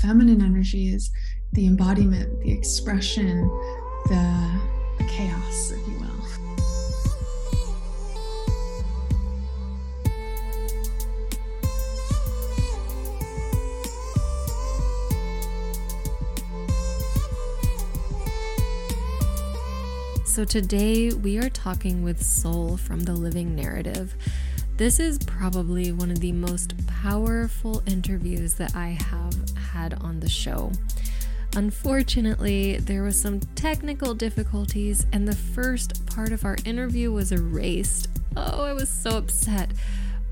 Feminine energy is the embodiment, the expression, the, chaos, if you will. So, today we are talking with Sol from the Living Narrative. This is probably one of the most powerful interviews that I have had on the show. Unfortunately, there was some technical difficulties and the first part of our interview was erased. Oh, I was so upset.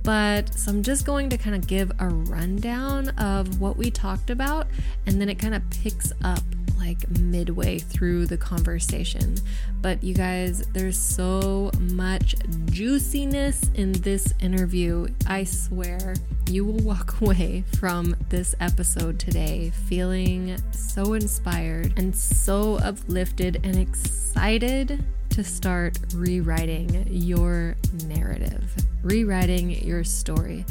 But so I'm just going to kind of give a rundown of what we talked about and then it kind of picks up like midway through the conversation. But you guys, there's so much juiciness in this interview. I swear you will walk away from this episode today feeling so inspired and so uplifted and excited to start rewriting your narrative, rewriting your story.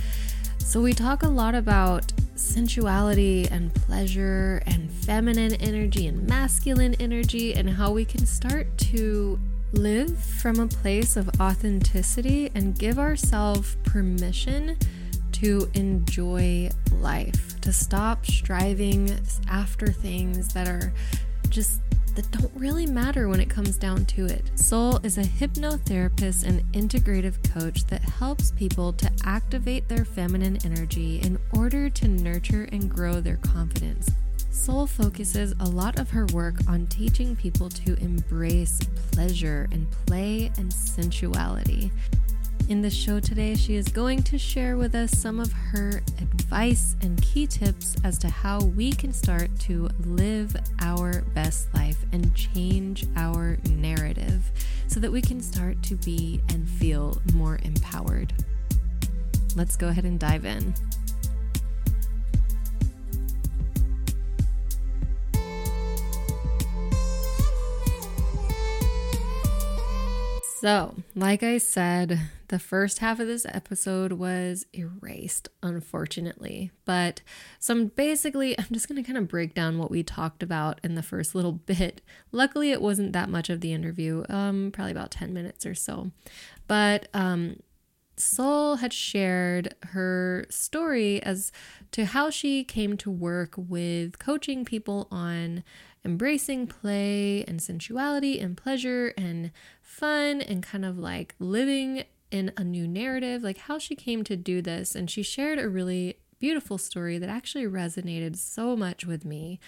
So, we talk a lot about sensuality and pleasure and feminine energy and masculine energy, and how we can start to live from a place of authenticity and give ourselves permission to enjoy life, to stop striving after things that are just that don't really matter when it comes down to it. Sol is a hypnotherapist and integrative coach that helps people to activate their feminine energy in order to nurture and grow their confidence. Sol focuses a lot of her work on teaching people to embrace pleasure and play and sensuality. In the show today, she is going to share with us some of her advice and key tips as to how we can start to live our best life and change our narrative so that we can start to be and feel more empowered. Let's go ahead and dive in. So, like I said, the first half of this episode was erased, unfortunately. But some basically, I'm just going to kind of break down what we talked about in the first little bit. Luckily, it wasn't that much of the interview, um, probably about 10 minutes or so. But um, Sol had shared her story as to how she came to work with coaching people on embracing play and sensuality and pleasure and fun and kind of like living in a new narrative, like how she came to do this. And she shared a really beautiful story that actually resonated so much with me.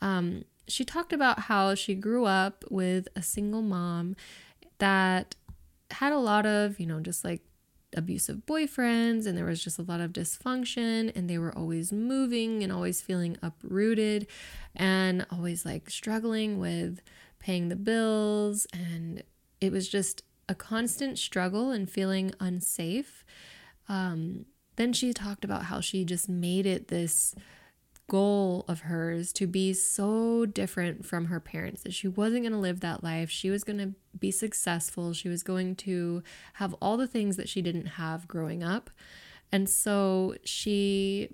Um, she talked about how she grew up with a single mom that had a lot of, you know, just like abusive boyfriends and there was just a lot of dysfunction and they were always moving and always feeling uprooted and always like struggling with paying the bills and it was just a constant struggle and feeling unsafe. Um, then she talked about how she just made it this goal of hers to be so different from her parents that she wasn't going to live that life. She was going to be successful. She was going to have all the things that she didn't have growing up. And so she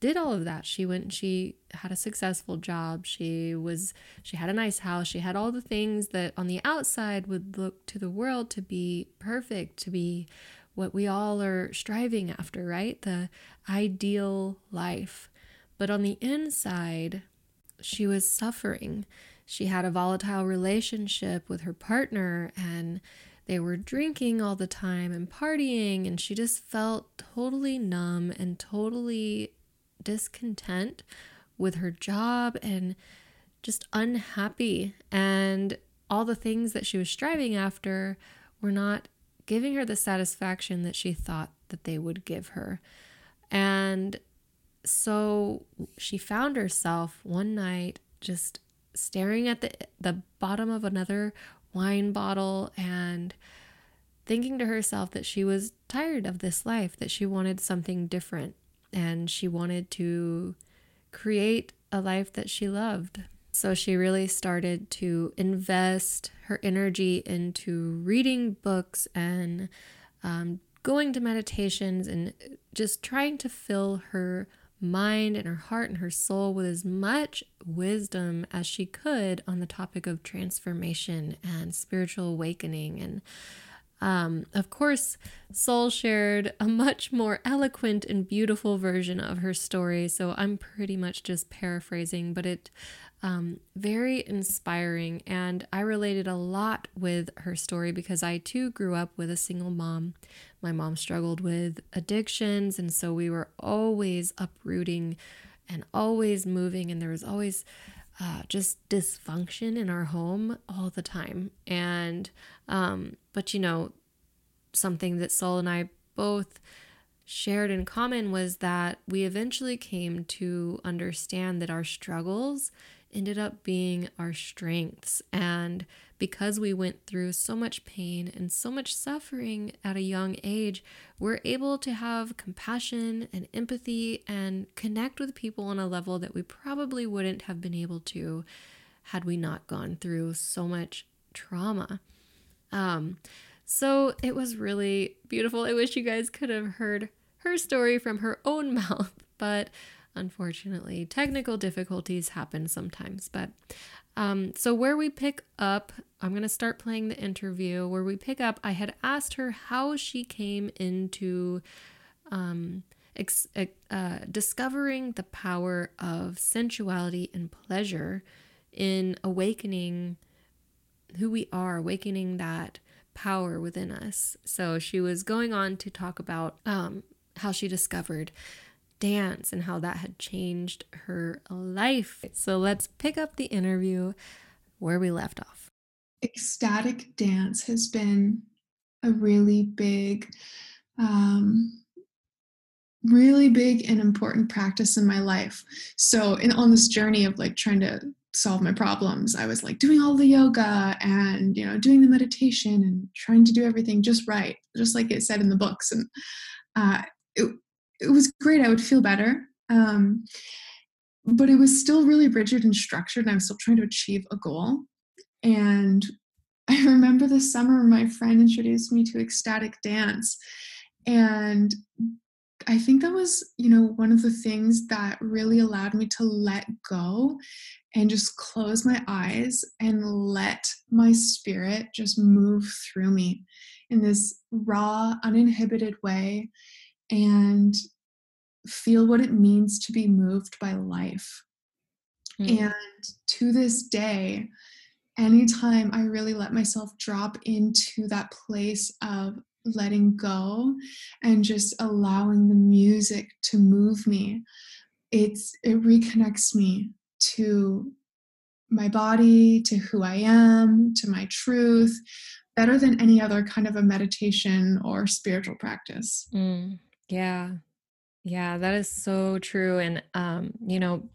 did all of that. She went she had a successful job. She was she had a nice house. She had all the things that on the outside would look to the world to be perfect, to be what we all are striving after, right? The ideal life. But on the inside, she was suffering. She had a volatile relationship with her partner and they were drinking all the time and partying and she just felt totally numb and totally discontent with her job and just unhappy. And all the things that she was striving after were not giving her the satisfaction that she thought that they would give her. And so she found herself one night just staring at the the bottom of another wine bottle and thinking to herself that she was tired of this life, that she wanted something different and she wanted to create a life that she loved. So she really started to invest her energy into reading books and um, going to meditations and just trying to fill her mind and her heart and her soul with as much wisdom as she could on the topic of transformation and spiritual awakening. And um, of course, Sol shared a much more eloquent and beautiful version of her story. So I'm pretty much just paraphrasing, but it um, very inspiring. And I related a lot with her story because I too grew up with a single mom. My mom struggled with addictions, and so we were always uprooting and always moving, and there was always uh, just dysfunction in our home all the time. And, um, but you know, something that Sol and I both shared in common was that we eventually came to understand that our struggles ended up being our strengths. And because we went through so much pain and so much suffering at a young age, we're able to have compassion and empathy and connect with people on a level that we probably wouldn't have been able to had we not gone through so much trauma. Um, so it was really beautiful. I wish you guys could have heard her story from her own mouth, but unfortunately, technical difficulties happen sometimes. But um, so, where we pick up, I'm going to start playing the interview. Where we pick up, I had asked her how she came into um, ex- uh, discovering the power of sensuality and pleasure in awakening who we are, awakening that power within us. So, she was going on to talk about um, how she discovered dance and how that had changed her life. So let's pick up the interview where we left off. Ecstatic dance has been a really big, um, really big and important practice in my life. So, in, on this journey of like trying to solve my problems, I was like doing all the yoga and you know doing the meditation and trying to do everything just right, just like it said in the books. And uh, it, it was great. I would feel better. Um, but it was still really rigid and structured, and I was still trying to achieve a goal. And I remember the summer my friend introduced me to ecstatic dance. And I think that was, you know, one of the things that really allowed me to let go and just close my eyes and let my spirit just move through me in this raw, uninhibited way and feel what it means to be moved by life. Mm. And to this day, anytime I really let myself drop into that place of letting go and just allowing the music to move me, it's it reconnects me to my body, to who I am, to my truth, better than any other kind of a meditation or spiritual practice. Mm. Yeah. Yeah, that is so true. And, um, you know,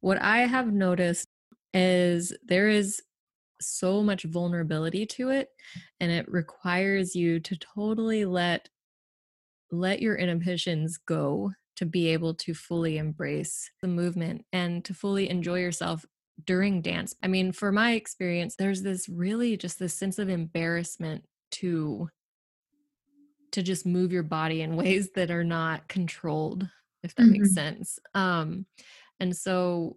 what I have noticed is there is so much vulnerability to it and it requires you to totally let let your inhibitions go to be able to fully embrace the movement and to fully enjoy yourself during dance. I mean, for my experience, there's this really just this sense of embarrassment to to just move your body in ways that are not controlled if that mm-hmm. makes sense um and so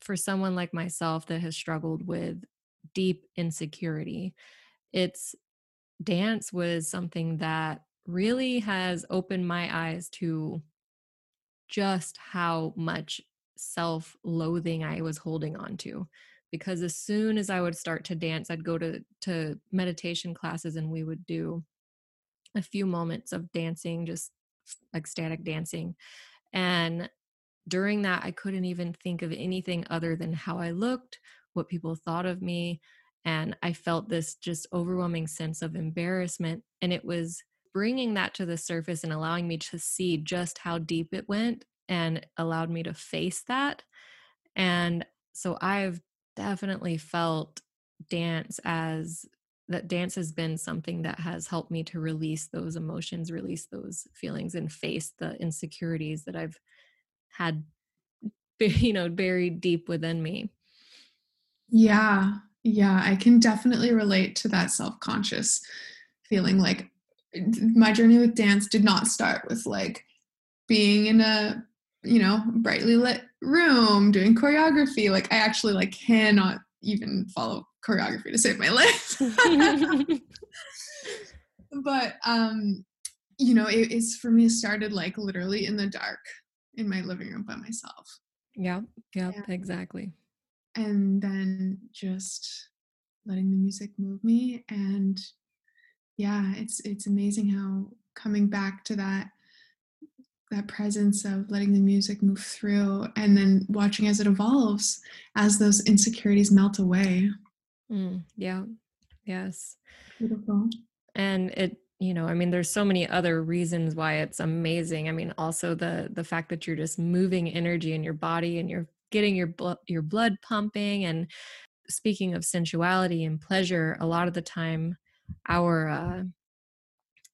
for someone like myself that has struggled with deep insecurity it's dance was something that really has opened my eyes to just how much self-loathing I was holding on to because as soon as I would start to dance I'd go to to meditation classes and we would do a few moments of dancing, just ecstatic dancing. And during that, I couldn't even think of anything other than how I looked, what people thought of me. And I felt this just overwhelming sense of embarrassment. And it was bringing that to the surface and allowing me to see just how deep it went and allowed me to face that. And so I've definitely felt dance as that dance has been something that has helped me to release those emotions, release those feelings, and face the insecurities that I've had, you know, buried deep within me. Yeah, yeah, I can definitely relate to that self conscious feeling. Like my journey with dance did not start with like being in a you know brightly lit room doing choreography. Like i actually like cannot even follow choreography to save my life. But um you know it, it's for me started like literally in the dark in my living room by myself. Yeah yeah. exactly. And then just letting the music move me and yeah it's it's amazing how coming back to that that presence of letting the music move through and then watching as it evolves as those insecurities melt away. Mm, yeah yes. Beautiful. And it you know i mean there's so many other reasons why it's amazing. I mean also the the fact that you're just moving energy in your body and you're getting your blood your blood pumping and speaking of sensuality and pleasure a lot of the time our uh,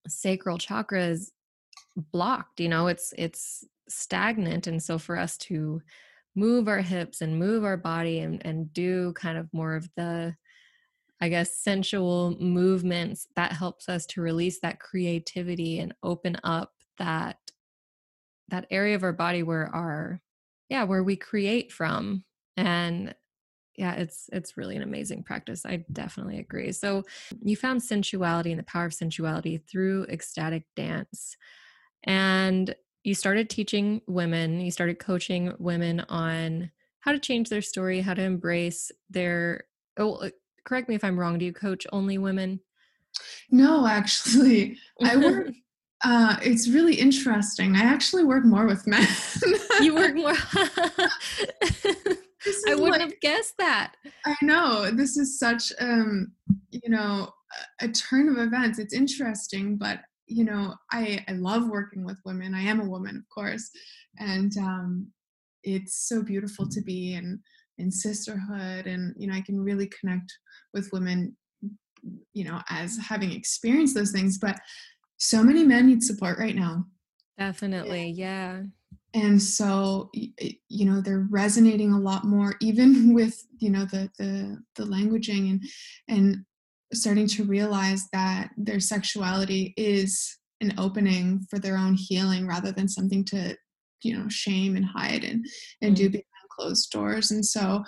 sacral chakra is blocked you know it's it's stagnant and so for us to move our hips and move our body and, and do kind of more of the i guess sensual movements that helps us to release that creativity and open up that that area of our body where our yeah where we create from. And yeah it's it's really an amazing practice i definitely agree so you found sensuality and the power of sensuality through ecstatic dance and you started teaching women you started coaching women on how to change their story how to embrace their oh uh, correct me if i'm wrong do you coach only women no actually i work uh, it's really interesting. I actually work more with men. you work more. I wouldn't like, have guessed that. I know. This is such um, you know, a turn of events. It's interesting, but you know, I I love working with women. I am a woman, of course, and um, it's so beautiful to be in in sisterhood, and you know, I can really connect with women, you know, as having experienced those things. But so many men need support right now. Definitely, yeah and so you know they're resonating a lot more even with you know the the the languaging and and starting to realize that their sexuality is an opening for their own healing rather than something to you know shame and hide and and mm-hmm. do behind closed doors. And so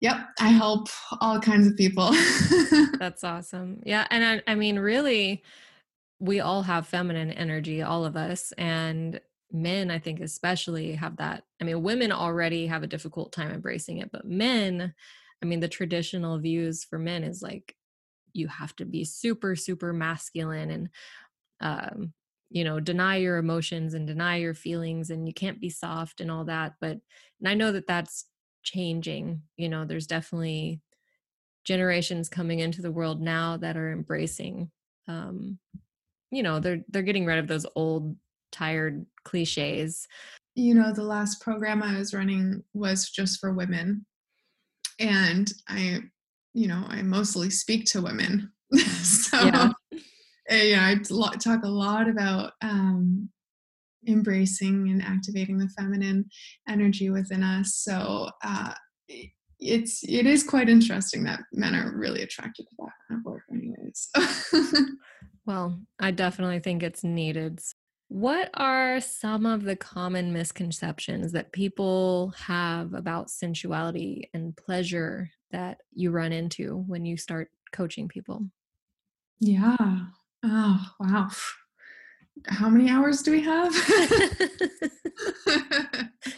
yep i help all kinds of people. That's awesome. Yeah and I, I mean really we all have feminine energy all of us and men i think especially have that i mean women already have a difficult time embracing it but men i mean the traditional views for men is like you have to be super super masculine and um you know deny your emotions and deny your feelings and you can't be soft and all that but and i know that that's changing you know there's definitely generations coming into the world now that are embracing um you know they're they're getting rid of those old tired cliches. You know, the last program I was running was just for women. And I, you know, I mostly speak to women. so, yeah. Eh, yeah, I talk a lot about um, embracing and activating the feminine energy within us. So, uh, it's it is quite interesting that men are really attracted to that kind of work anyways well i definitely think it's needed what are some of the common misconceptions that people have about sensuality and pleasure that you run into when you start coaching people? Yeah. Oh, wow. How many hours do we have?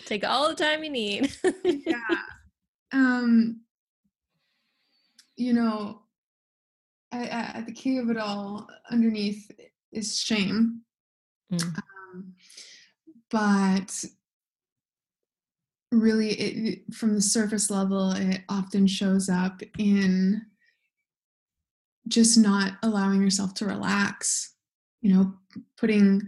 Take all the time you need. yeah. Um, you know, I, I, the key of it all underneath is shame Mm. Um, but really, it, from the surface level, it often shows up in just not allowing yourself to relax, you know, putting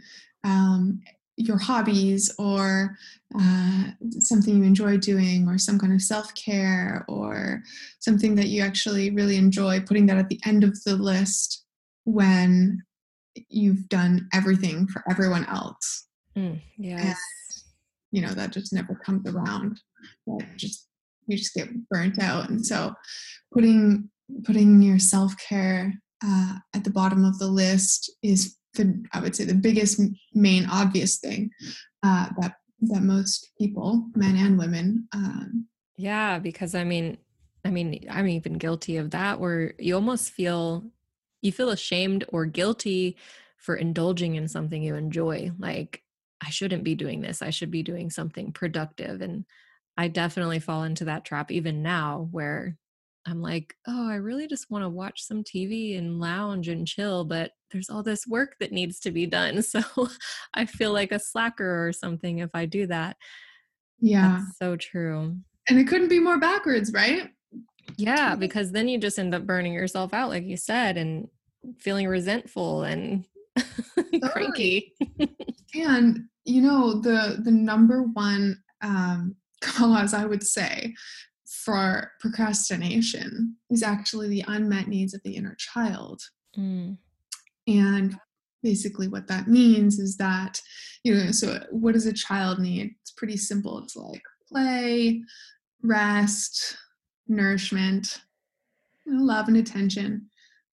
um, your hobbies or uh, something you enjoy doing or some kind of self-care or something that you actually really enjoy putting that at the end of the list when you've done everything for everyone else. Mm, yes. And, you know, that just never comes around. That just you just get burnt out. And so putting putting your self-care uh, at the bottom of the list is the I would say the biggest main obvious thing uh, that that most people, men and women, um, yeah, because I mean, I mean, I'm even guilty of that where you almost feel you feel ashamed or guilty for indulging in something you enjoy. Like I shouldn't be doing this. I should be doing something productive and I definitely fall into that trap even now where I'm like, oh, I really just want to watch some TV and lounge and chill, but there's all this work that needs to be done. So I feel like a slacker or something if I do that. Yeah. That's so true. And it couldn't be more backwards, right? Yeah, because then you just end up burning yourself out, like you said, and feeling resentful and cranky. and you know, the the number one um cause I would say for procrastination is actually the unmet needs of the inner child. Mm. And basically, what that means is that, you know, so what does a child need? It's pretty simple. It's like play, rest, nourishment, love, and attention,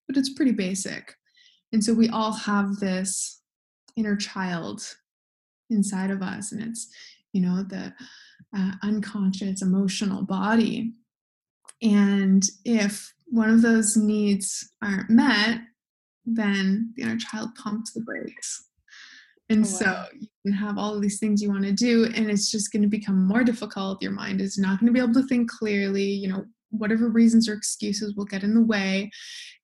but it's pretty basic. And so we all have this inner child inside of us, and it's, you know, the uh, unconscious emotional body. And if one of those needs aren't met, then the inner child pumps the brakes. And oh, wow. so you can have all of these things you want to do, and it's just going to become more difficult. Your mind is not going to be able to think clearly. You know, whatever reasons or excuses will get in the way.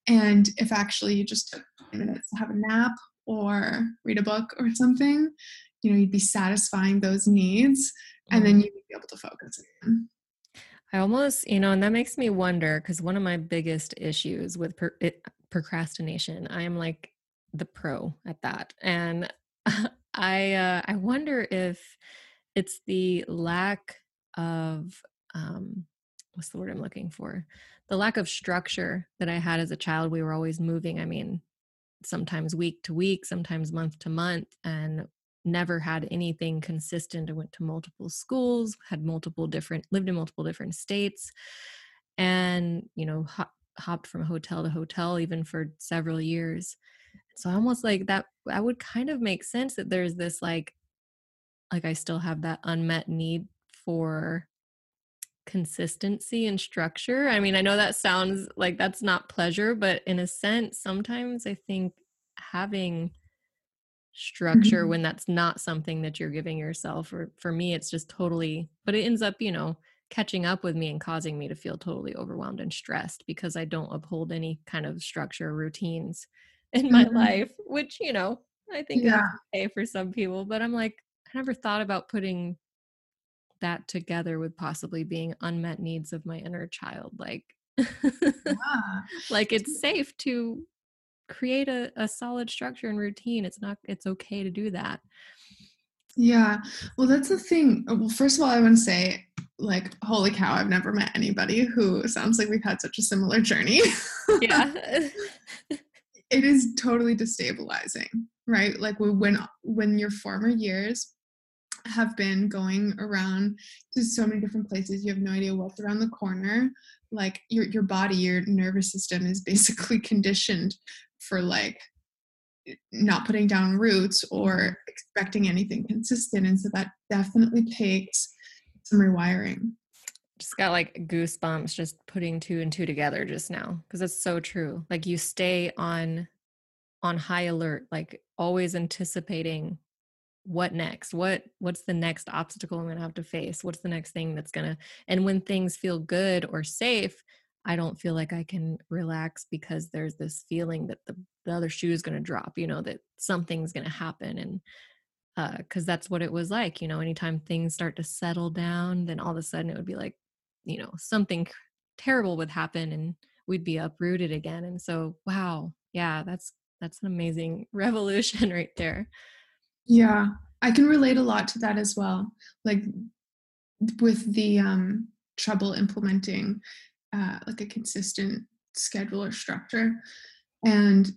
And if actually you just took minutes to have a nap or read a book or something, you know, you'd be satisfying those needs and then mm-hmm. you'd be able to focus again. I almost, you know, and that makes me wonder because one of my biggest issues with per- it, procrastination, I am like the pro at that, and I uh, I wonder if it's the lack of um, what's the word I'm looking for, the lack of structure that I had as a child. We were always moving. I mean, sometimes week to week, sometimes month to month, and never had anything consistent. I went to multiple schools, had multiple different, lived in multiple different states, and, you know, hop, hopped from hotel to hotel even for several years. So almost like that, that would kind of make sense that there's this like, like I still have that unmet need for consistency and structure. I mean, I know that sounds like that's not pleasure, but in a sense, sometimes I think having structure mm-hmm. when that's not something that you're giving yourself or for me it's just totally but it ends up you know catching up with me and causing me to feel totally overwhelmed and stressed because I don't uphold any kind of structure or routines in my mm-hmm. life which you know I think yeah. that's okay for some people but I'm like I never thought about putting that together with possibly being unmet needs of my inner child like yeah. like it's safe to create a, a solid structure and routine it's not it's okay to do that yeah well that's the thing uh, well first of all i want to say like holy cow i've never met anybody who sounds like we've had such a similar journey yeah it is totally destabilizing right like when when your former years have been going around to so many different places you have no idea what's around the corner like your your body your nervous system is basically conditioned for like not putting down roots or expecting anything consistent. And so that definitely takes some rewiring. Just got like goosebumps just putting two and two together just now because it's so true. Like you stay on on high alert, like always anticipating what next what what's the next obstacle i'm going to have to face what's the next thing that's going to and when things feel good or safe I don't feel like I can relax because there's this feeling that the, the other shoe is going to drop, you know, that something's going to happen. And because uh, that's what it was like, you know, anytime things start to settle down, then all of a sudden it would be like, you know, something terrible would happen and we'd be uprooted again. And so, wow, yeah, that's that's an amazing revolution right there. Yeah, I can relate a lot to that as well. Like with the um trouble implementing uh, like a consistent schedule or structure and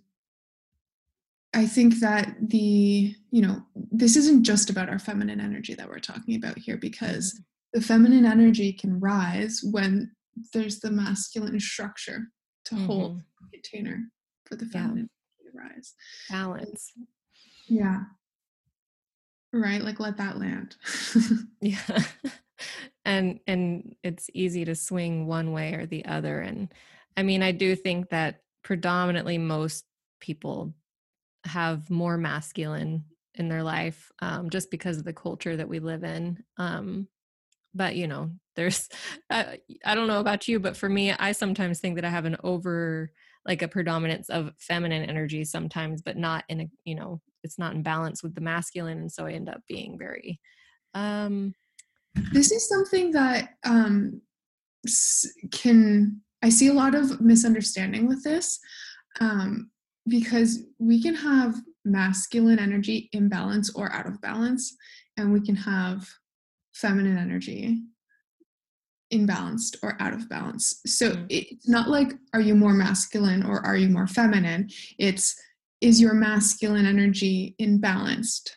i think that the you know this isn't just about our feminine energy that we're talking about here because mm-hmm. The feminine energy can rise when there's the masculine structure to mm-hmm. hold the container for the feminine yeah. to rise. Balance. Yeah. Right? Like let that land. Yeah. And and it's easy to swing one way or the other and i mean i do think that predominantly most people have more masculine in their life um, just because of the culture that we live in um, but you know there's I, I don't know about you but for me i sometimes think that i have an over like a predominance of feminine energy sometimes but not in a you know it's not in balance with the masculine and so i end up being very um this is something that um can i see a lot of misunderstanding with this um because we can have masculine energy in balance or out of balance and we can have feminine energy imbalanced or out of balance. So mm. it's not like are you more masculine or are you more feminine? It's is your masculine energy imbalanced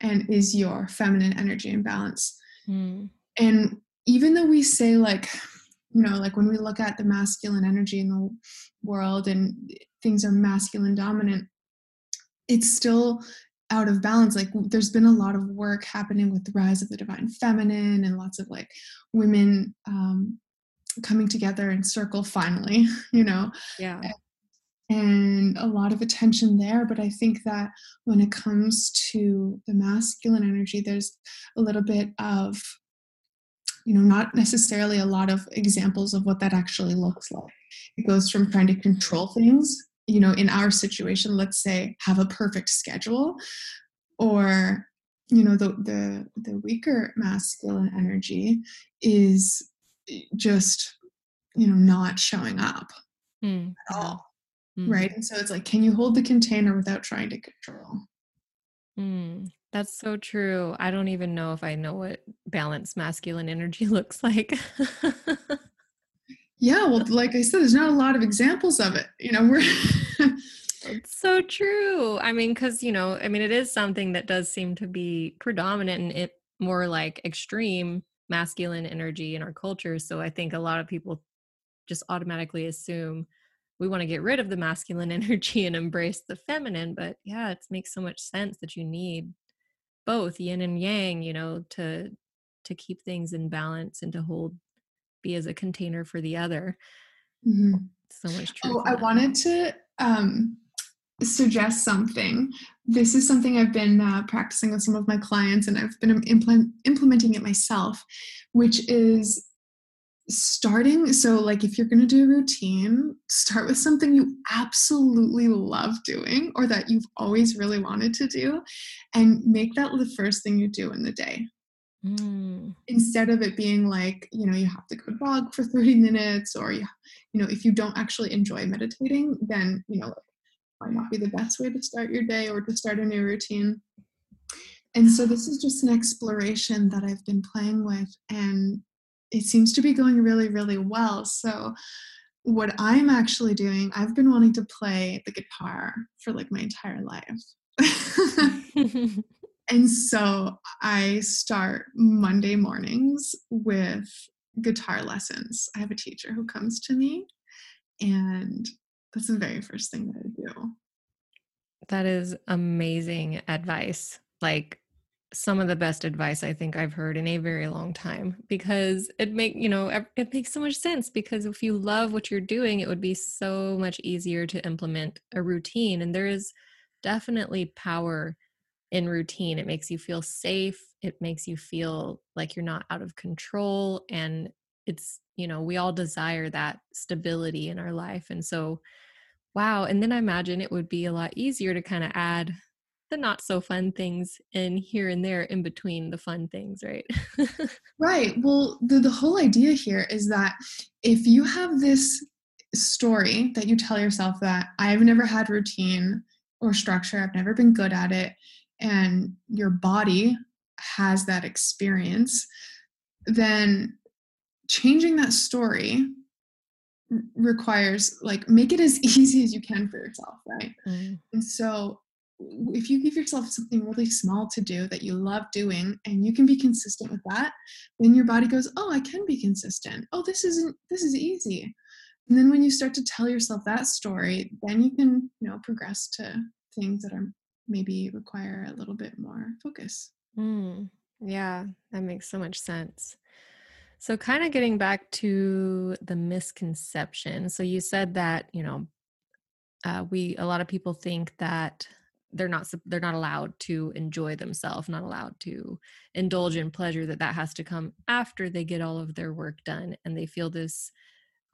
and is your feminine energy imbalanced? Mm. And even though we say like you know like when we look at the masculine energy in the world and things are masculine dominant it's still out of balance like there's been a lot of work happening with the rise of the divine feminine and lots of like women um, coming together in circle finally you know? Yeah. And a lot of attention there but i think that when it comes to the masculine energy there's a little bit of you know not necessarily a lot of examples of what that actually looks like. It goes from trying to mm-hmm. control things you know in our situation let's say have a perfect schedule or you know the the the weaker masculine energy is just you know not showing up mm, at all mm. right? And so it's like can you hold the container without trying to control? Mm, that's so true. I don't even know if i know what balanced masculine energy looks like yeah well like i said there's not a lot of examples of it you know we're it's so true. I mean because you know i mean it is something that does seem to be predominant and it more like extreme masculine energy in our culture so i think a lot of people just automatically assume we want to get rid of the masculine energy and embrace the feminine but yeah it makes so much sense that you need both yin and yang you know to to keep things in balance and to hold be as a container for the other. Mm-hmm. So much. Oh, I wanted to um, suggest something. This is something I've been uh, practicing with some of my clients, and I've been implement, implementing it myself, which is starting. So, like, if you're going to do a routine, start with something you absolutely love doing or that you've always really wanted to do, and make that the first thing you do in the day. Mm. Instead of it being like, you know, you have to go jog for 30 minutes, or you, you know, if you don't actually enjoy meditating, then, you know, it might not be the best way to start your day or to start a new routine. And so this is just an exploration that I've been playing with, and it seems to be going really, really well. So, what I'm actually doing, I've been wanting to play the guitar for like my entire life. And so I start Monday mornings with guitar lessons. I have a teacher who comes to me, and that's the very first thing that I do. That is amazing advice. Like some of the best advice I think I've heard in a very long time because it make you know it makes so much sense because if you love what you're doing it would be so much easier to implement a routine and there is definitely power in routine. It makes you feel safe. It makes you feel like you're not out of control. And it's, you know, we all desire that stability in our life. And so, wow. And then I imagine it would be a lot easier to kind of add the not so fun things in here and there in between the fun things, right? right. Well, the, the whole idea here is that if you have this story that you tell yourself that I've never had routine or structure, I've never been good at it, and your body has that experience, then changing that story requires like make it as easy as you can for yourself, right? Mm. And so if you give yourself something really small to do that you love doing and you can be consistent with that, then your body goes, "Oh, I can be consistent. Oh, this isn't this is easy." And then when you start to tell yourself that story, then you can, you know, progress to things that are maybe require a little bit more focus. Mm, yeah, that makes so much sense. So, kind of getting back to the misconception. So, you said that, you know, uh, we, a lot of people think that they're not they're not allowed to enjoy themselves not allowed to indulge in pleasure that that has to come after they get all of their work done and they feel this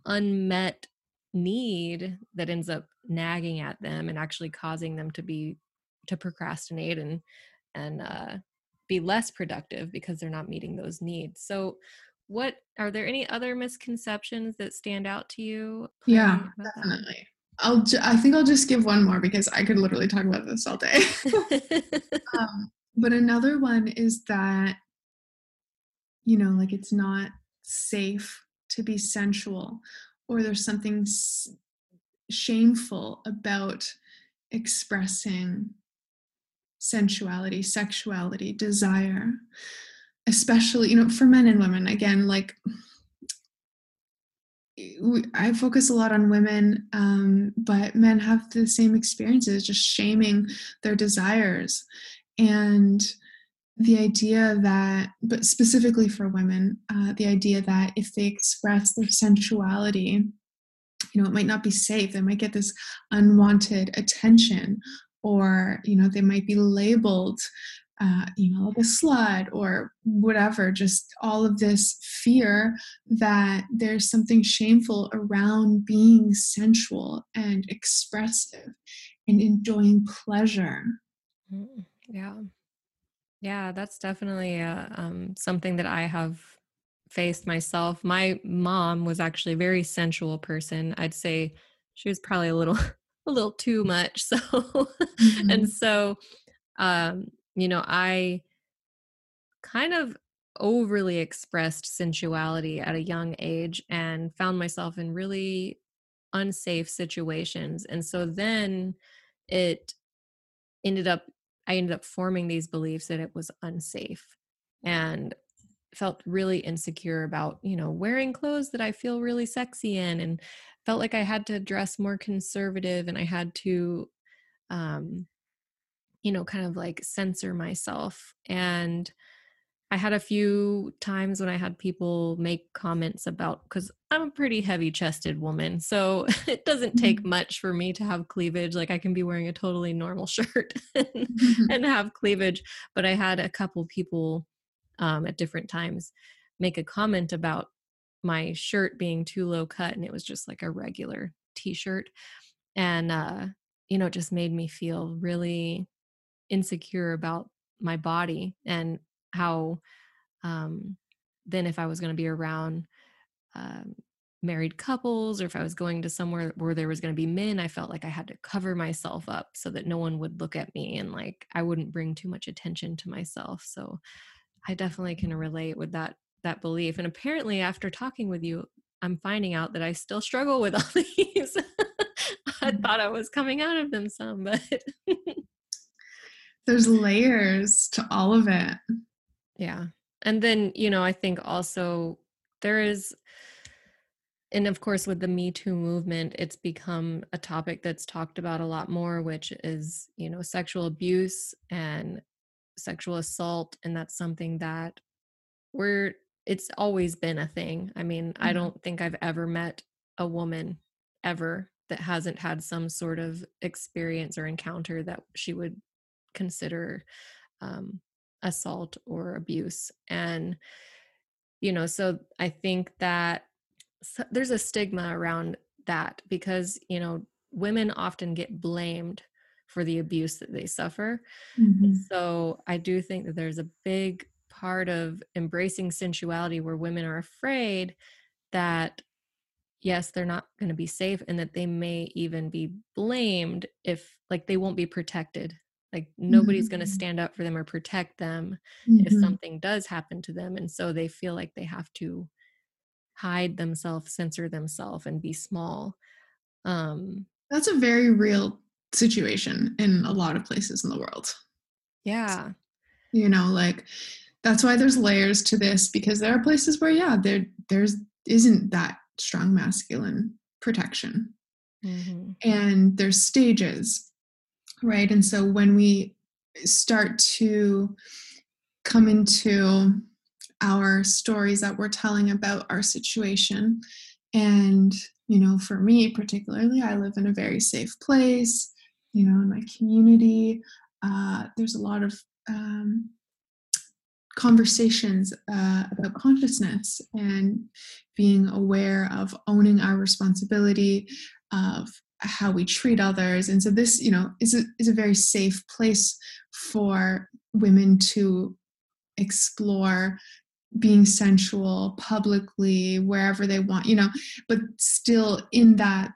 unmet need that ends up nagging at them and actually causing them to be to procrastinate and and uh, be less productive because they're not meeting those needs so what are there any other misconceptions that stand out to you yeah definitely I'll. Ju- I think I'll just give one more because I could literally talk about this all day. um, but another one is that you know, like it's not safe to be sensual, or there's something s- shameful about expressing sensuality, sexuality, desire, especially you know for men and women. Again, like I focus a lot on women, um, but men have the same experiences, just shaming their desires. And the idea that, but specifically for women, uh, the idea that if they express their sensuality, you know, it might not be safe. They might get this unwanted attention, or, you know, they might be labeled uh, you know, like a slut or whatever, just all of this fear that there's something shameful around being sensual and expressive and enjoying pleasure. Mm, yeah. Yeah, that's definitely uh, um, something that I have faced myself. My mom was actually a very sensual person. I'd say she was probably a little a little too much. So mm-hmm. and so um you know, I kind of overly expressed sensuality at a young age and found myself in really unsafe situations. And so then it ended up, I ended up forming these beliefs that it was unsafe and felt really insecure about, you know, wearing clothes that I feel really sexy in and felt like I had to dress more conservative and I had to um you know, kind of like censor myself. And I had a few times when I had people make comments about because I'm a pretty heavy chested woman. So it doesn't take mm-hmm. much for me to have cleavage. Like I can be wearing a totally normal shirt and, and have cleavage. But I had a couple people um, at different times make a comment about my shirt being too low cut and it was just like a regular t shirt. And, uh, you know, it just made me feel really insecure about my body and how um, then if I was going to be around um, married couples or if I was going to somewhere where there was going to be men, I felt like I had to cover myself up so that no one would look at me and like I wouldn't bring too much attention to myself. So I definitely can relate with that that belief. And apparently after talking with you, I'm finding out that I still struggle with all these. I mm-hmm. thought I was coming out of them some, but there's layers to all of it. Yeah. And then, you know, I think also there is and of course with the me too movement it's become a topic that's talked about a lot more which is you know sexual abuse and sexual assault and that's something that we're it's always been a thing i mean mm-hmm. i don't think i've ever met a woman ever that hasn't had some sort of experience or encounter that she would consider um, assault or abuse and you know so i think that so there's a stigma around that because you know women often get blamed for the abuse that they suffer mm-hmm. so i do think that there's a big part of embracing sensuality where women are afraid that yes they're not going to be safe and that they may even be blamed if like they won't be protected like nobody's mm-hmm. going to stand up for them or protect them mm-hmm. if something does happen to them and so they feel like they have to hide themselves censor themselves and be small um that's a very real situation in a lot of places in the world yeah you know like that's why there's layers to this because there are places where yeah there there's isn't that strong masculine protection mm-hmm. and there's stages right and so when we start to come into our stories that we're telling about our situation. And, you know, for me particularly, I live in a very safe place, you know, in my community. Uh, there's a lot of um, conversations uh, about consciousness and being aware of owning our responsibility of how we treat others and so this you know is a, is a very safe place for women to explore being sensual publicly wherever they want you know but still in that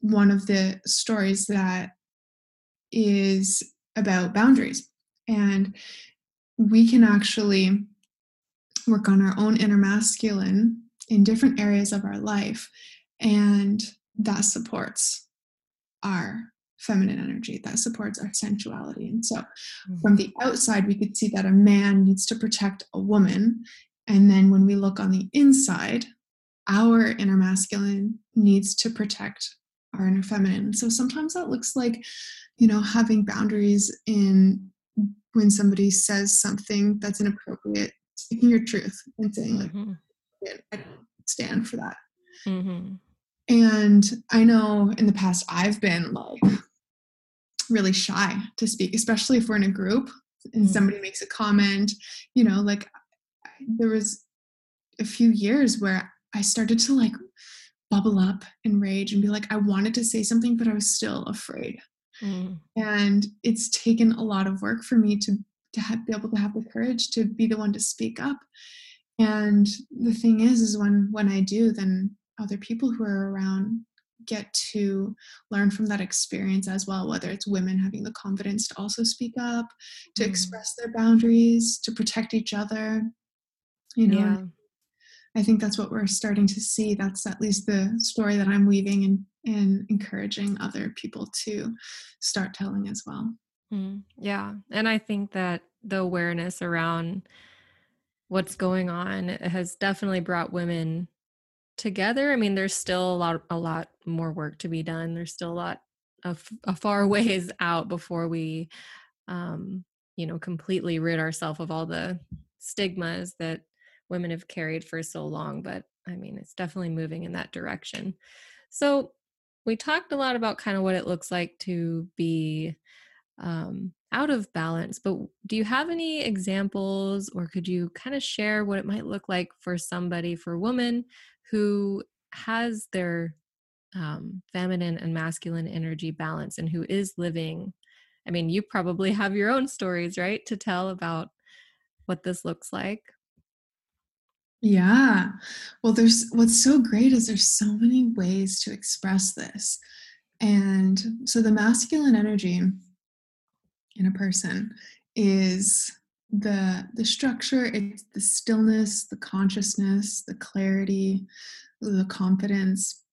one of the stories that is about boundaries. And we can actually work on our own inner masculine in different areas of our life and that supports our feminine energy that supports our sensuality. And so mm-hmm. from the outside we could see that a man needs to protect a woman. And then when we look on the inside our inner masculine needs to protect our inner feminine so sometimes that looks like you know having boundaries in when somebody says something that's inappropriate, speaking your truth and saying like, mm-hmm. I don't stand for that. Mm-hmm. And I know in the past I've been like really shy to speak, especially if we're in a group and mm-hmm. somebody makes a comment. You know, like there was a few years where I started to like bubble up and rage and be like, I wanted to say something, but I was still afraid. Mm. And it's taken a lot of work for me to to have, be able to have the courage to be the one to speak up. And the thing is, is when when I do, then other people who are around get to learn from that experience as well whether it's women having the confidence to also speak up to mm. express their boundaries to protect each other you know yeah. I think that's what we're starting to see. That's at least the story that I'm weaving and, and encouraging other people to start telling as well. Mm, yeah. And I think that the awareness around what's going on has definitely brought women together. I mean, there's still a lot a lot more work to be done. There's still a lot of a far ways out before we um, you know, completely rid ourselves of all the stigmas that women have carried for so long, but I mean, it's definitely moving in that direction. So, we talked a lot about kind of what it looks like to be um, out of balance, but do you have any examples or could you kind of share what it might look like for somebody, for a woman who has their um, feminine and masculine energy balance and who is living? I mean, you probably have your own stories, right, to tell about what this looks like. Yeah. Well, there's what's so great is there's so many ways to express this. And so the masculine energy in a person is the the structure, it's the stillness, the consciousness, the clarity, the confidence.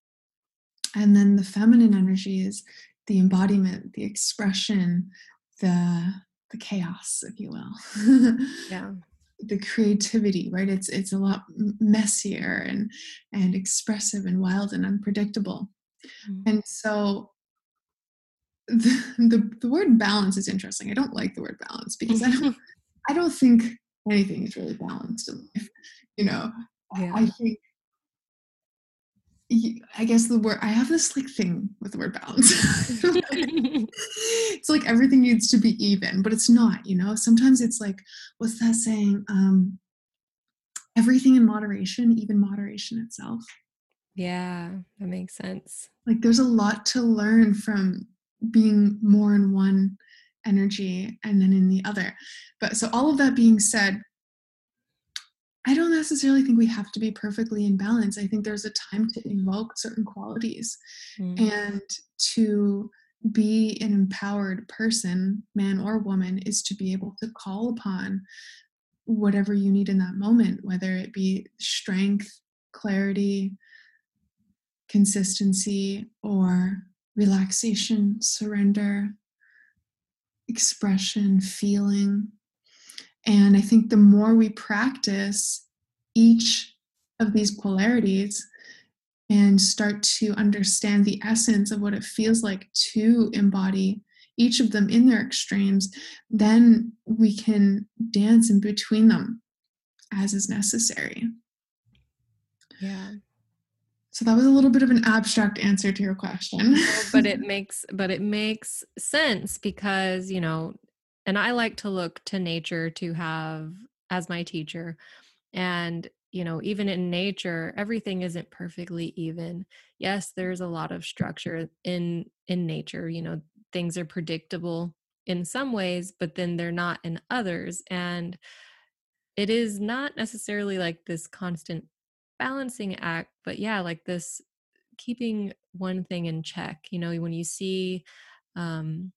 And then the feminine energy is the embodiment, the expression, the the chaos, if you will. yeah the creativity right it's it's a lot messier and and expressive and wild and unpredictable mm-hmm. and so the, the, the word balance is interesting i don't like the word balance because i don't i don't think anything is really balanced in life you know yeah. i think I guess the word I have this like thing with the word balance. it's like everything needs to be even, but it's not, you know. Sometimes it's like, what's that saying? Um, everything in moderation, even moderation itself. Yeah, that makes sense. Like there's a lot to learn from being more in one energy and then in the other. But so all of that being said, I don't necessarily think we have to be perfectly in balance. I think there's a time to invoke certain qualities mm. and to be an empowered person, man or woman, is to be able to call upon whatever you need in that moment, whether it be strength, clarity, consistency, or relaxation, surrender, expression, feeling. And I think the more we practice each of these polarities and start to understand the essence of what it feels like to embody each of them in their extremes, then we can dance in between them as is necessary. Yeah. So that was a little bit of an abstract answer to your question. but it makes but it makes sense because, you know, and I like to look to nature to have as my teacher. And, you know, even in nature, everything isn't perfectly even. Yes, there's a lot of structure in in nature, you know, things are predictable in some ways, but then they're not in others. And it is not necessarily like this constant balancing act, but yeah, like this keeping one thing in check. You know, when you see um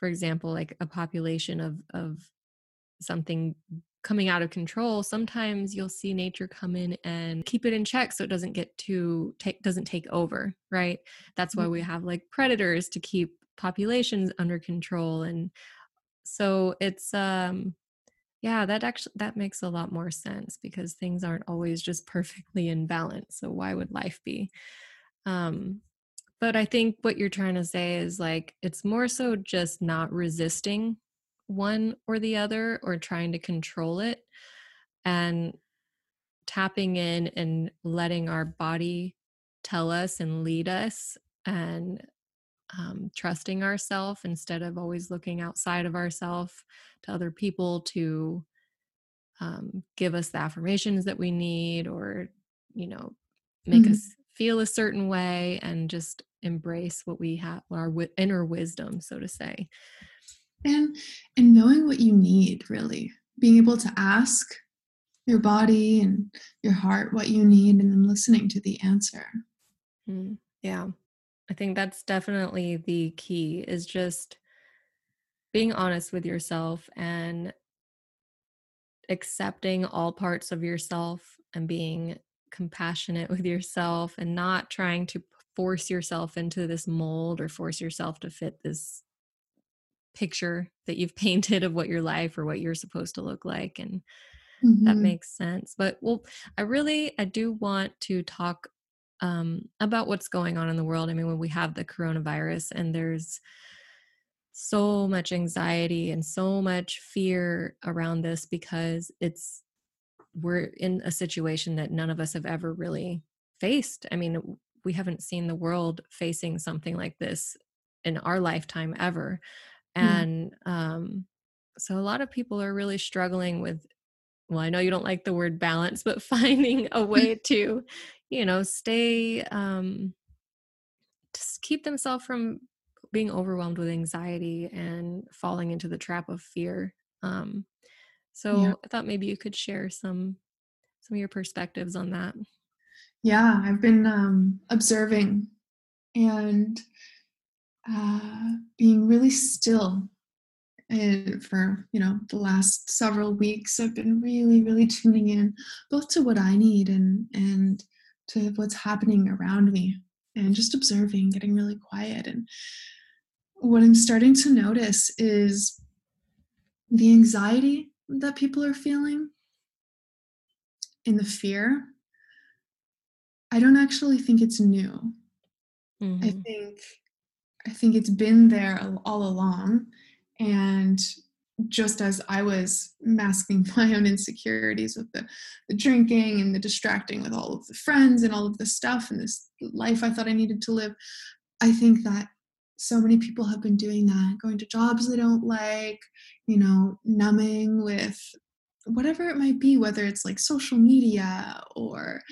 for example, like a population of of something coming out of control, sometimes you'll see nature come in and keep it in check so it doesn't get too take doesn't take over, right? That's why we mm-hmm. have like predators to keep populations under control and so it's um yeah, that actually that makes a lot more sense because things aren't always just perfectly in balance. So why would life be? Um but I think what you're trying to say is like it's more so just not resisting one or the other or trying to control it and tapping in and letting our body tell us and lead us and um, trusting ourselves instead of always looking outside of ourselves to other people to um, give us the affirmations that we need or you know make mm-hmm. us feel a certain way and just embrace what we have our inner wisdom so to say. And and knowing what you need really. Being able to ask your body and your heart what you need and then listening to the answer. Mm, yeah. I think that's definitely the key is just being honest with yourself and accepting all parts of yourself and being compassionate with yourself and not trying to force yourself into this mold or force yourself to fit this picture that you've painted of what your life or what you're supposed to look like and mm-hmm. that makes sense but well i really i do want to talk um, about what's going on in the world i mean when we have the coronavirus and there's so much anxiety and so much fear around this because it's we're in a situation that none of us have ever really faced. I mean, we haven't seen the world facing something like this in our lifetime ever. And um, so a lot of people are really struggling with, well, I know you don't like the word balance, but finding a way to, you know, stay, um, to keep themselves from being overwhelmed with anxiety and falling into the trap of fear. Um, so yeah. I thought maybe you could share some some of your perspectives on that. Yeah, I've been um, observing and uh, being really still and for you know the last several weeks i've been really really tuning in both to what i need and and to what's happening around me and just observing getting really quiet. And what i'm starting to notice is the anxiety that people are feeling and the fear, I don't actually think it's new. Mm-hmm. I think I think it's been there all along and just as I was masking my own insecurities with the, the drinking and the distracting with all of the friends and all of the stuff and this life I thought I needed to live, I think that so many people have been doing that, going to jobs they don't like, you know, numbing with whatever it might be, whether it's like social media or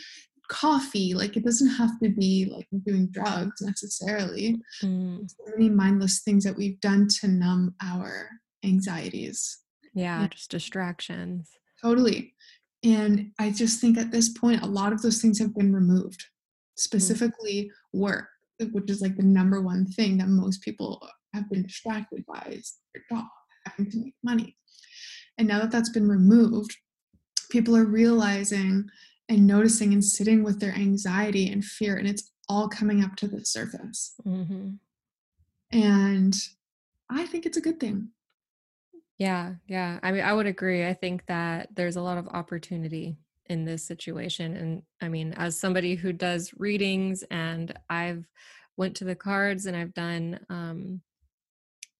coffee. Like it doesn't have to be like doing drugs necessarily. Mm. So many mindless things that we've done to numb our anxieties. Yeah, and just distractions. Totally. And I just think at this point, a lot of those things have been removed, mm. specifically mm. work which is like the number one thing that most people have been distracted by is their job, having to make money. And now that that's been removed, people are realizing and noticing and sitting with their anxiety and fear, and it's all coming up to the surface. Mm-hmm. And I think it's a good thing. Yeah, yeah. I mean, I would agree. I think that there's a lot of opportunity in this situation and i mean as somebody who does readings and i've went to the cards and i've done um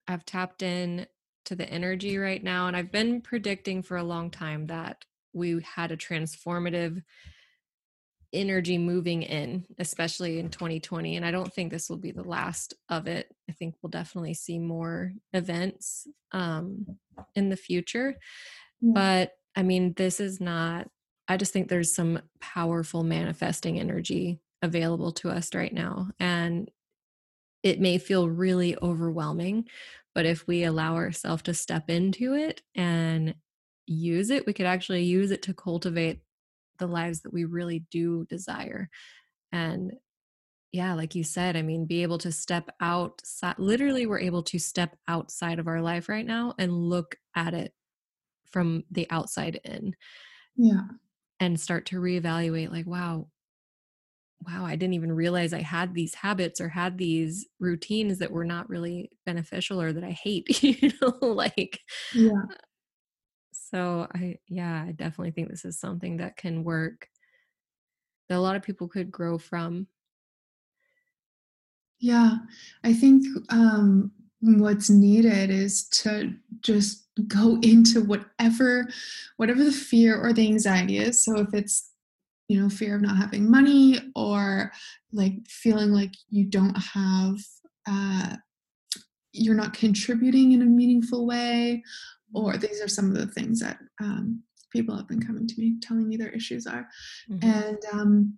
I've tapped in to the energy right now and I've been predicting for a long time that we had a transformative energy moving in, especially in 2020. And I don't think this will be the last of it. I think we'll definitely see more events um, in the future. Yeah. But I mean, this is not, I just think there's some powerful manifesting energy available to us right now. And it may feel really overwhelming, but if we allow ourselves to step into it and use it, we could actually use it to cultivate the lives that we really do desire. And yeah, like you said, I mean, be able to step out, literally, we're able to step outside of our life right now and look at it from the outside in. Yeah. And start to reevaluate, like, wow, wow, I didn't even realize I had these habits or had these routines that were not really beneficial or that I hate, you know, like, yeah. So I, yeah, I definitely think this is something that can work that a lot of people could grow from. Yeah, I think um, what's needed is to just go into whatever whatever the fear or the anxiety is so if it's you know fear of not having money or like feeling like you don't have uh, you're not contributing in a meaningful way or these are some of the things that um, people have been coming to me telling me their issues are mm-hmm. and um,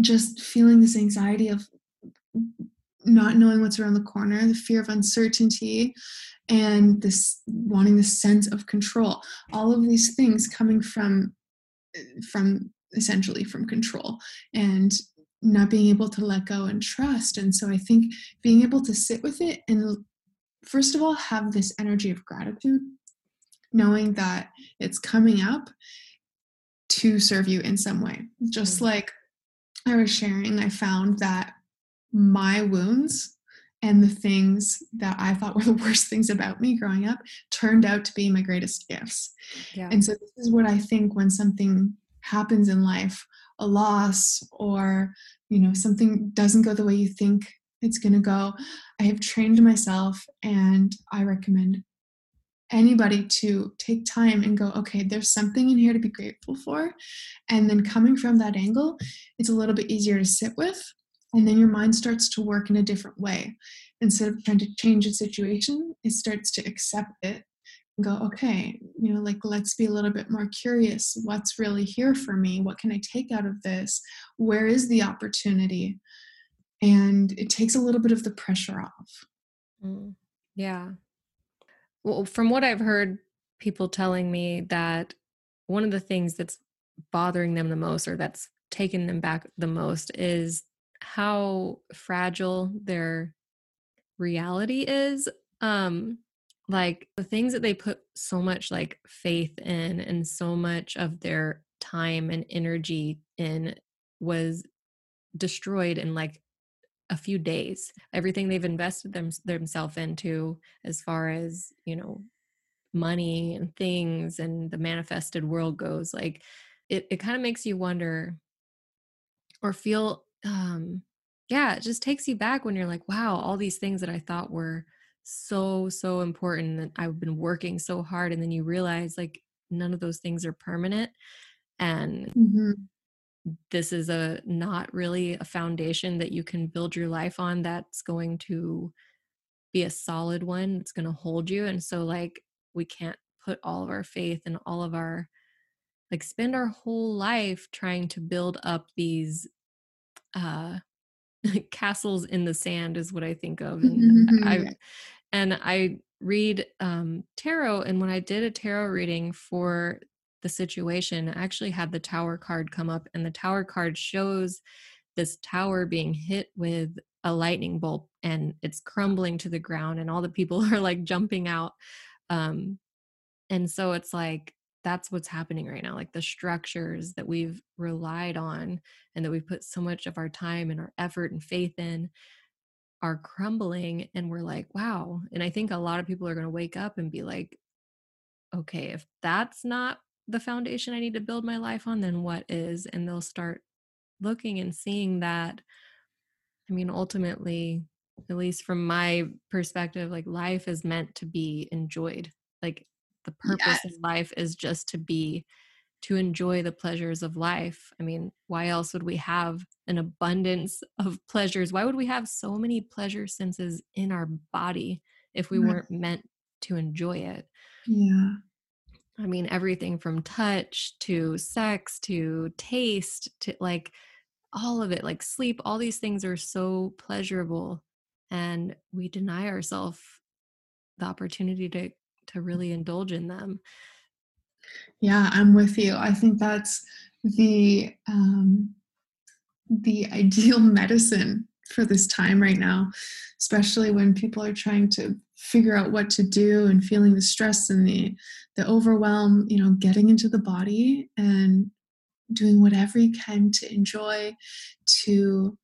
just feeling this anxiety of not knowing what's around the corner the fear of uncertainty and this wanting this sense of control all of these things coming from from essentially from control and not being able to let go and trust. And so I think being able to sit with it and first of all have this energy of gratitude, knowing that it's coming up to serve you in some way. Just mm-hmm. like I was sharing, I found that my wounds and the things that I thought were the worst things about me growing up turned out to be my greatest gifts. Yeah. And so this is what I think when something happens in life a loss or you know something doesn't go the way you think it's going to go. I have trained myself and i recommend anybody to take time and go okay there's something in here to be grateful for. And then coming from that angle it's a little bit easier to sit with and then your mind starts to work in a different way. Instead of trying to change a situation it starts to accept it and go okay you know like let's be a little bit more curious. What's really here for me? What can i take out of this? Where is the opportunity and it takes a little bit of the pressure off. Mm, yeah. Well from what i've heard people telling me that one of the things that's bothering them the most or that's taken them back the most is how fragile their reality is um like the things that they put so much like faith in and so much of their time and energy in was destroyed in like a few days everything they've invested them, themselves into as far as you know money and things and the manifested world goes like it, it kind of makes you wonder or feel um yeah it just takes you back when you're like wow all these things that i thought were so so important that I've been working so hard and then you realize like none of those things are permanent and mm-hmm. This is a not really a foundation that you can build your life on that's going to be a solid one it's going to hold you and so like we can't put all of our faith and all of our like spend our whole life trying to build up these uh castles in the sand is what I think of. And mm-hmm. I and I read um, tarot, and when I did a tarot reading for the situation, I actually had the tower card come up, and the tower card shows this tower being hit with a lightning bolt and it's crumbling to the ground and all the people are like jumping out um and so it's like that's what's happening right now like the structures that we've relied on and that we've put so much of our time and our effort and faith in are crumbling and we're like wow and i think a lot of people are going to wake up and be like okay if that's not the foundation i need to build my life on then what is and they'll start looking and seeing that i mean ultimately at least from my perspective, like life is meant to be enjoyed. Like the purpose yes. of life is just to be to enjoy the pleasures of life. I mean, why else would we have an abundance of pleasures? Why would we have so many pleasure senses in our body if we right. weren't meant to enjoy it? Yeah. I mean, everything from touch to sex to taste to like all of it, like sleep, all these things are so pleasurable. And we deny ourselves the opportunity to to really indulge in them. Yeah, I'm with you. I think that's the um the ideal medicine for this time right now, especially when people are trying to figure out what to do and feeling the stress and the the overwhelm, you know, getting into the body and doing whatever you can to enjoy, to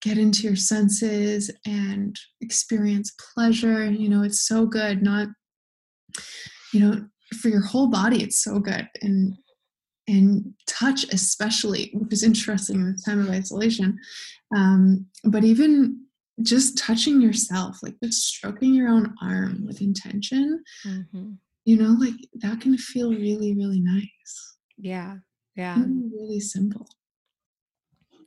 get into your senses and experience pleasure. You know, it's so good, not, you know, for your whole body, it's so good. And and touch especially which is interesting in this time of isolation um, but even just touching yourself like just stroking your own arm with intention mm-hmm. you know like that can feel really really nice. Yeah yeah. really simple.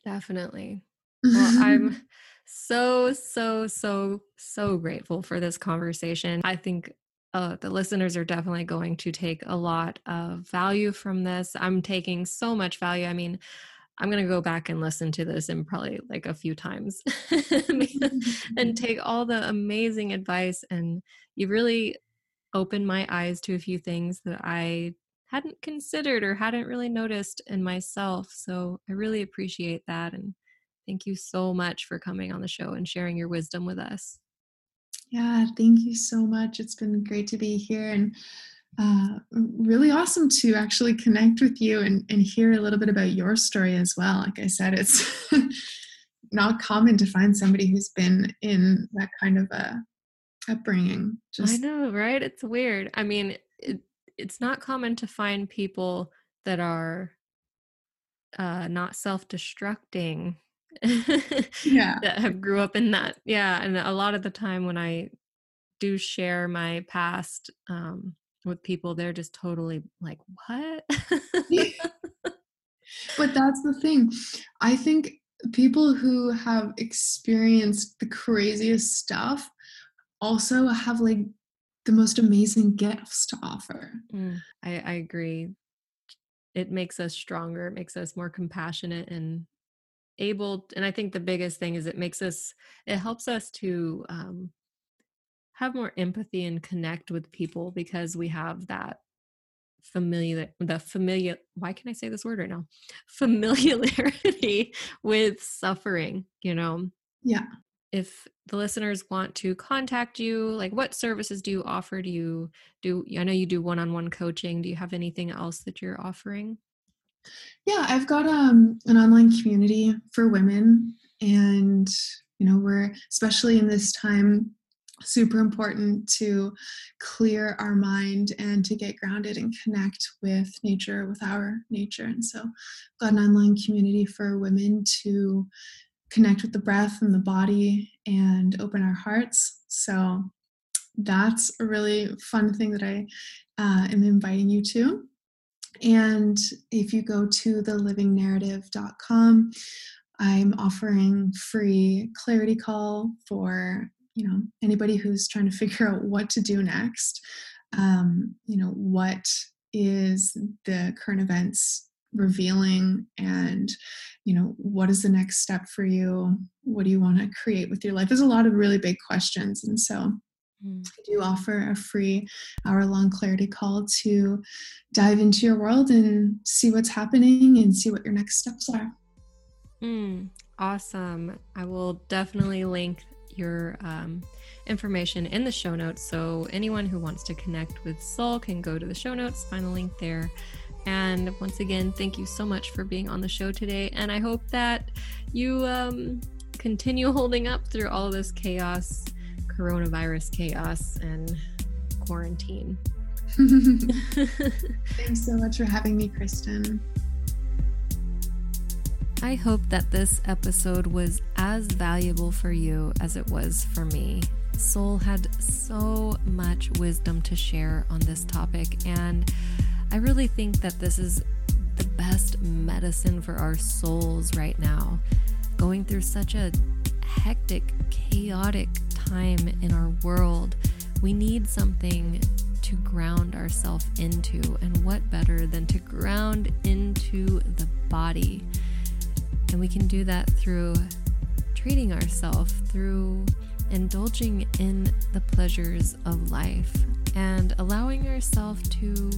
Definitely. Well i'm so so so so grateful for this conversation. I think uh, the listeners are definitely going to take a lot of value from this. I'm taking so much value. I mean, I'm going to go back and listen to this in probably like a few times and take all the amazing advice. And you really opened my eyes to a few things that I hadn't considered or hadn't really noticed in myself. So I really appreciate that. And thank you so much for coming on the show and sharing your wisdom with us. Yeah, thank you so much. It's been great to be here and uh, really awesome to actually connect with you and, and hear a little bit about your story as well. Like I said, it's not common to find somebody who's been in that kind of a upbringing. Just I know, right? It's weird. I mean, it, it's not common to find people that are uh, not self-destructing yeah. that have grew up in that yeah and a lot of the time when i do share my past um with people they're just totally like what? But that's the thing. I think people who have experienced the craziest stuff also have like the most amazing gifts to offer. Mm, I, I agree. It makes us stronger it makes us more compassionate and able and i think the biggest thing is it makes us it helps us to um, have more empathy and connect with people because we have that familiar the familiar why can i say this word right now? Familiarity with suffering you know? Yeah. If the listeners want to contact you like what services do you offer? Do you do i know you do one-on-one coaching. Do you have anything else that you're offering yeah, I've got um, an online community for women, and you know, we're especially in this time super important to clear our mind and to get grounded and connect with nature, with our nature. And so, got an online community for women to connect with the breath and the body and open our hearts. So, that's a really fun thing that I uh, am inviting you to. And if you go to thelivingnarrative.com, I'm offering free clarity call for you know anybody who's trying to figure out what to do next. Um, you know what is the current events revealing and you know what is the next step for you what do you want to create with your life there's a lot of really big questions and so. I do offer a free hour long clarity call to dive into your world and see what's happening and see what your next steps are. Mm, awesome. I will definitely link your um, information in the show notes. So anyone who wants to connect with Sol can go to the show notes, find the link there. And once again, thank you so much for being on the show today. And I hope that you um, continue holding up through all this chaos coronavirus chaos and quarantine. Thanks so much for having me, Kristen. I hope that this episode was as valuable for you as it was for me. Sol had so much wisdom to share on this topic, and I really think that this is the best medicine for our souls right now. Going through such a hectic, chaotic time in our world, we need something to ground ourselves into. And what better than to ground into the body? And we can do that through treating ourselves, through indulging in the pleasures of life, and allowing ourselves to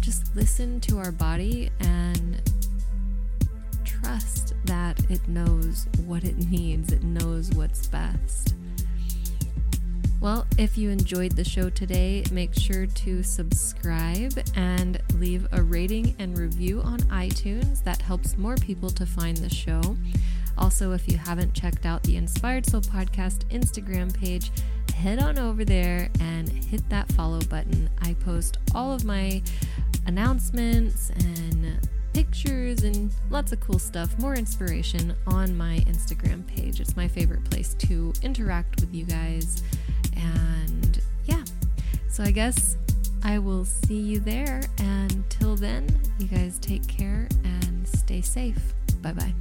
just listen to our body and trust that it knows what it needs, it knows what's best. Well, if you enjoyed the show today, make sure to subscribe and leave a rating and review on iTunes. That helps more people to find the show. Also, if you haven't checked out the Inspired Soul Podcast Instagram page, head on over there and hit that follow button. I post all of my announcements and pictures and lots of cool stuff, more inspiration on my Instagram page. It's my favorite place to interact with you guys. And yeah, so I guess I will see you there. And till then, you guys take care and stay safe. Bye bye.